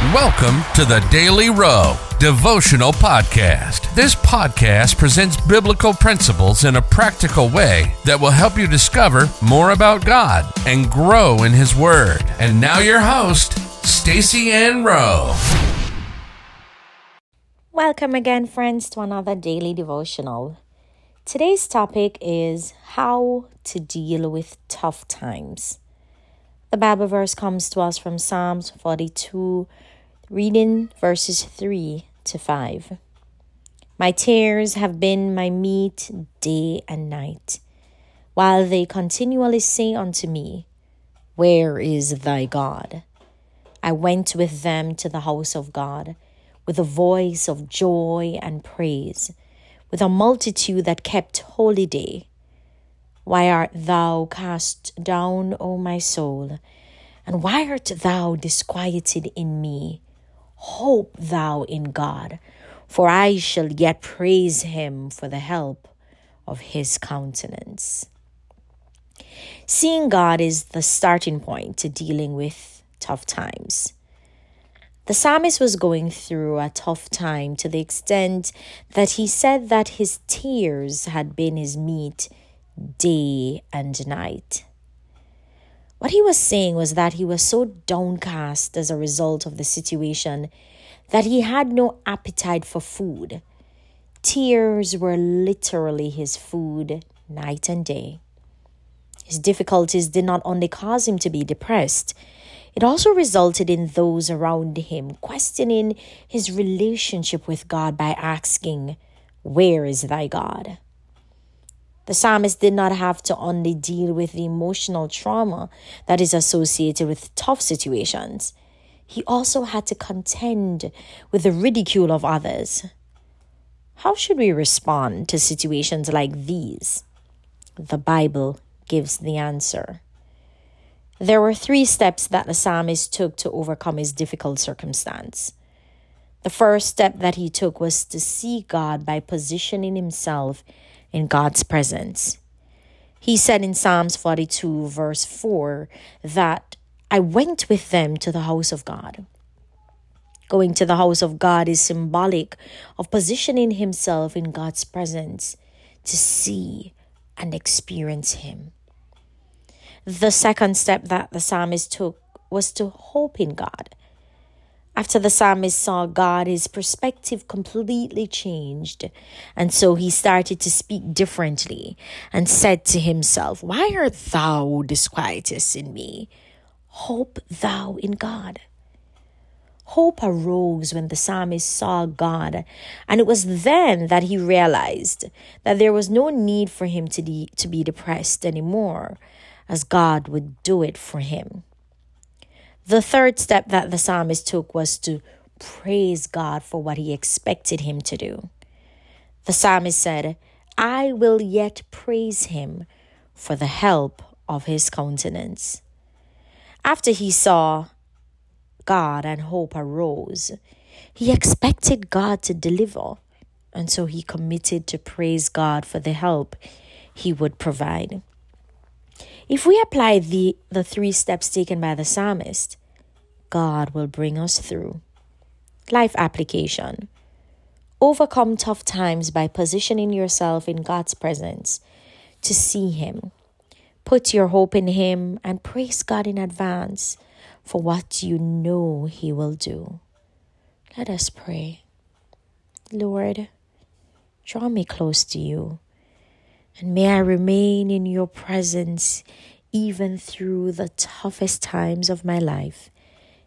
Welcome to the Daily Rowe Devotional Podcast. This podcast presents biblical principles in a practical way that will help you discover more about God and grow in His Word. And now, your host, Stacy Ann Rowe. Welcome again, friends, to another daily devotional. Today's topic is how to deal with tough times. The Bible verse comes to us from Psalms 42 Reading verses 3 to 5. My tears have been my meat day and night, while they continually say unto me, Where is thy God? I went with them to the house of God with a voice of joy and praise, with a multitude that kept holy day. Why art thou cast down, O my soul? And why art thou disquieted in me? Hope thou in God, for I shall yet praise him for the help of his countenance. Seeing God is the starting point to dealing with tough times. The psalmist was going through a tough time to the extent that he said that his tears had been his meat day and night. What he was saying was that he was so downcast as a result of the situation that he had no appetite for food. Tears were literally his food night and day. His difficulties did not only cause him to be depressed, it also resulted in those around him questioning his relationship with God by asking, Where is thy God? The psalmist did not have to only deal with the emotional trauma that is associated with tough situations, he also had to contend with the ridicule of others. How should we respond to situations like these? The Bible gives the answer. There were three steps that the psalmist took to overcome his difficult circumstance. The first step that he took was to see God by positioning himself in God's presence. He said in Psalms 42, verse 4, that I went with them to the house of God. Going to the house of God is symbolic of positioning himself in God's presence to see and experience Him. The second step that the psalmist took was to hope in God. After the psalmist saw God, his perspective completely changed. And so he started to speak differently and said to himself, Why art thou disquieted in me? Hope thou in God. Hope arose when the psalmist saw God, and it was then that he realized that there was no need for him to, de- to be depressed anymore, as God would do it for him. The third step that the psalmist took was to praise God for what he expected him to do. The psalmist said, I will yet praise him for the help of his countenance. After he saw God and hope arose, he expected God to deliver, and so he committed to praise God for the help he would provide. If we apply the, the three steps taken by the psalmist, God will bring us through. Life application. Overcome tough times by positioning yourself in God's presence to see Him. Put your hope in Him and praise God in advance for what you know He will do. Let us pray. Lord, draw me close to you, and may I remain in your presence even through the toughest times of my life.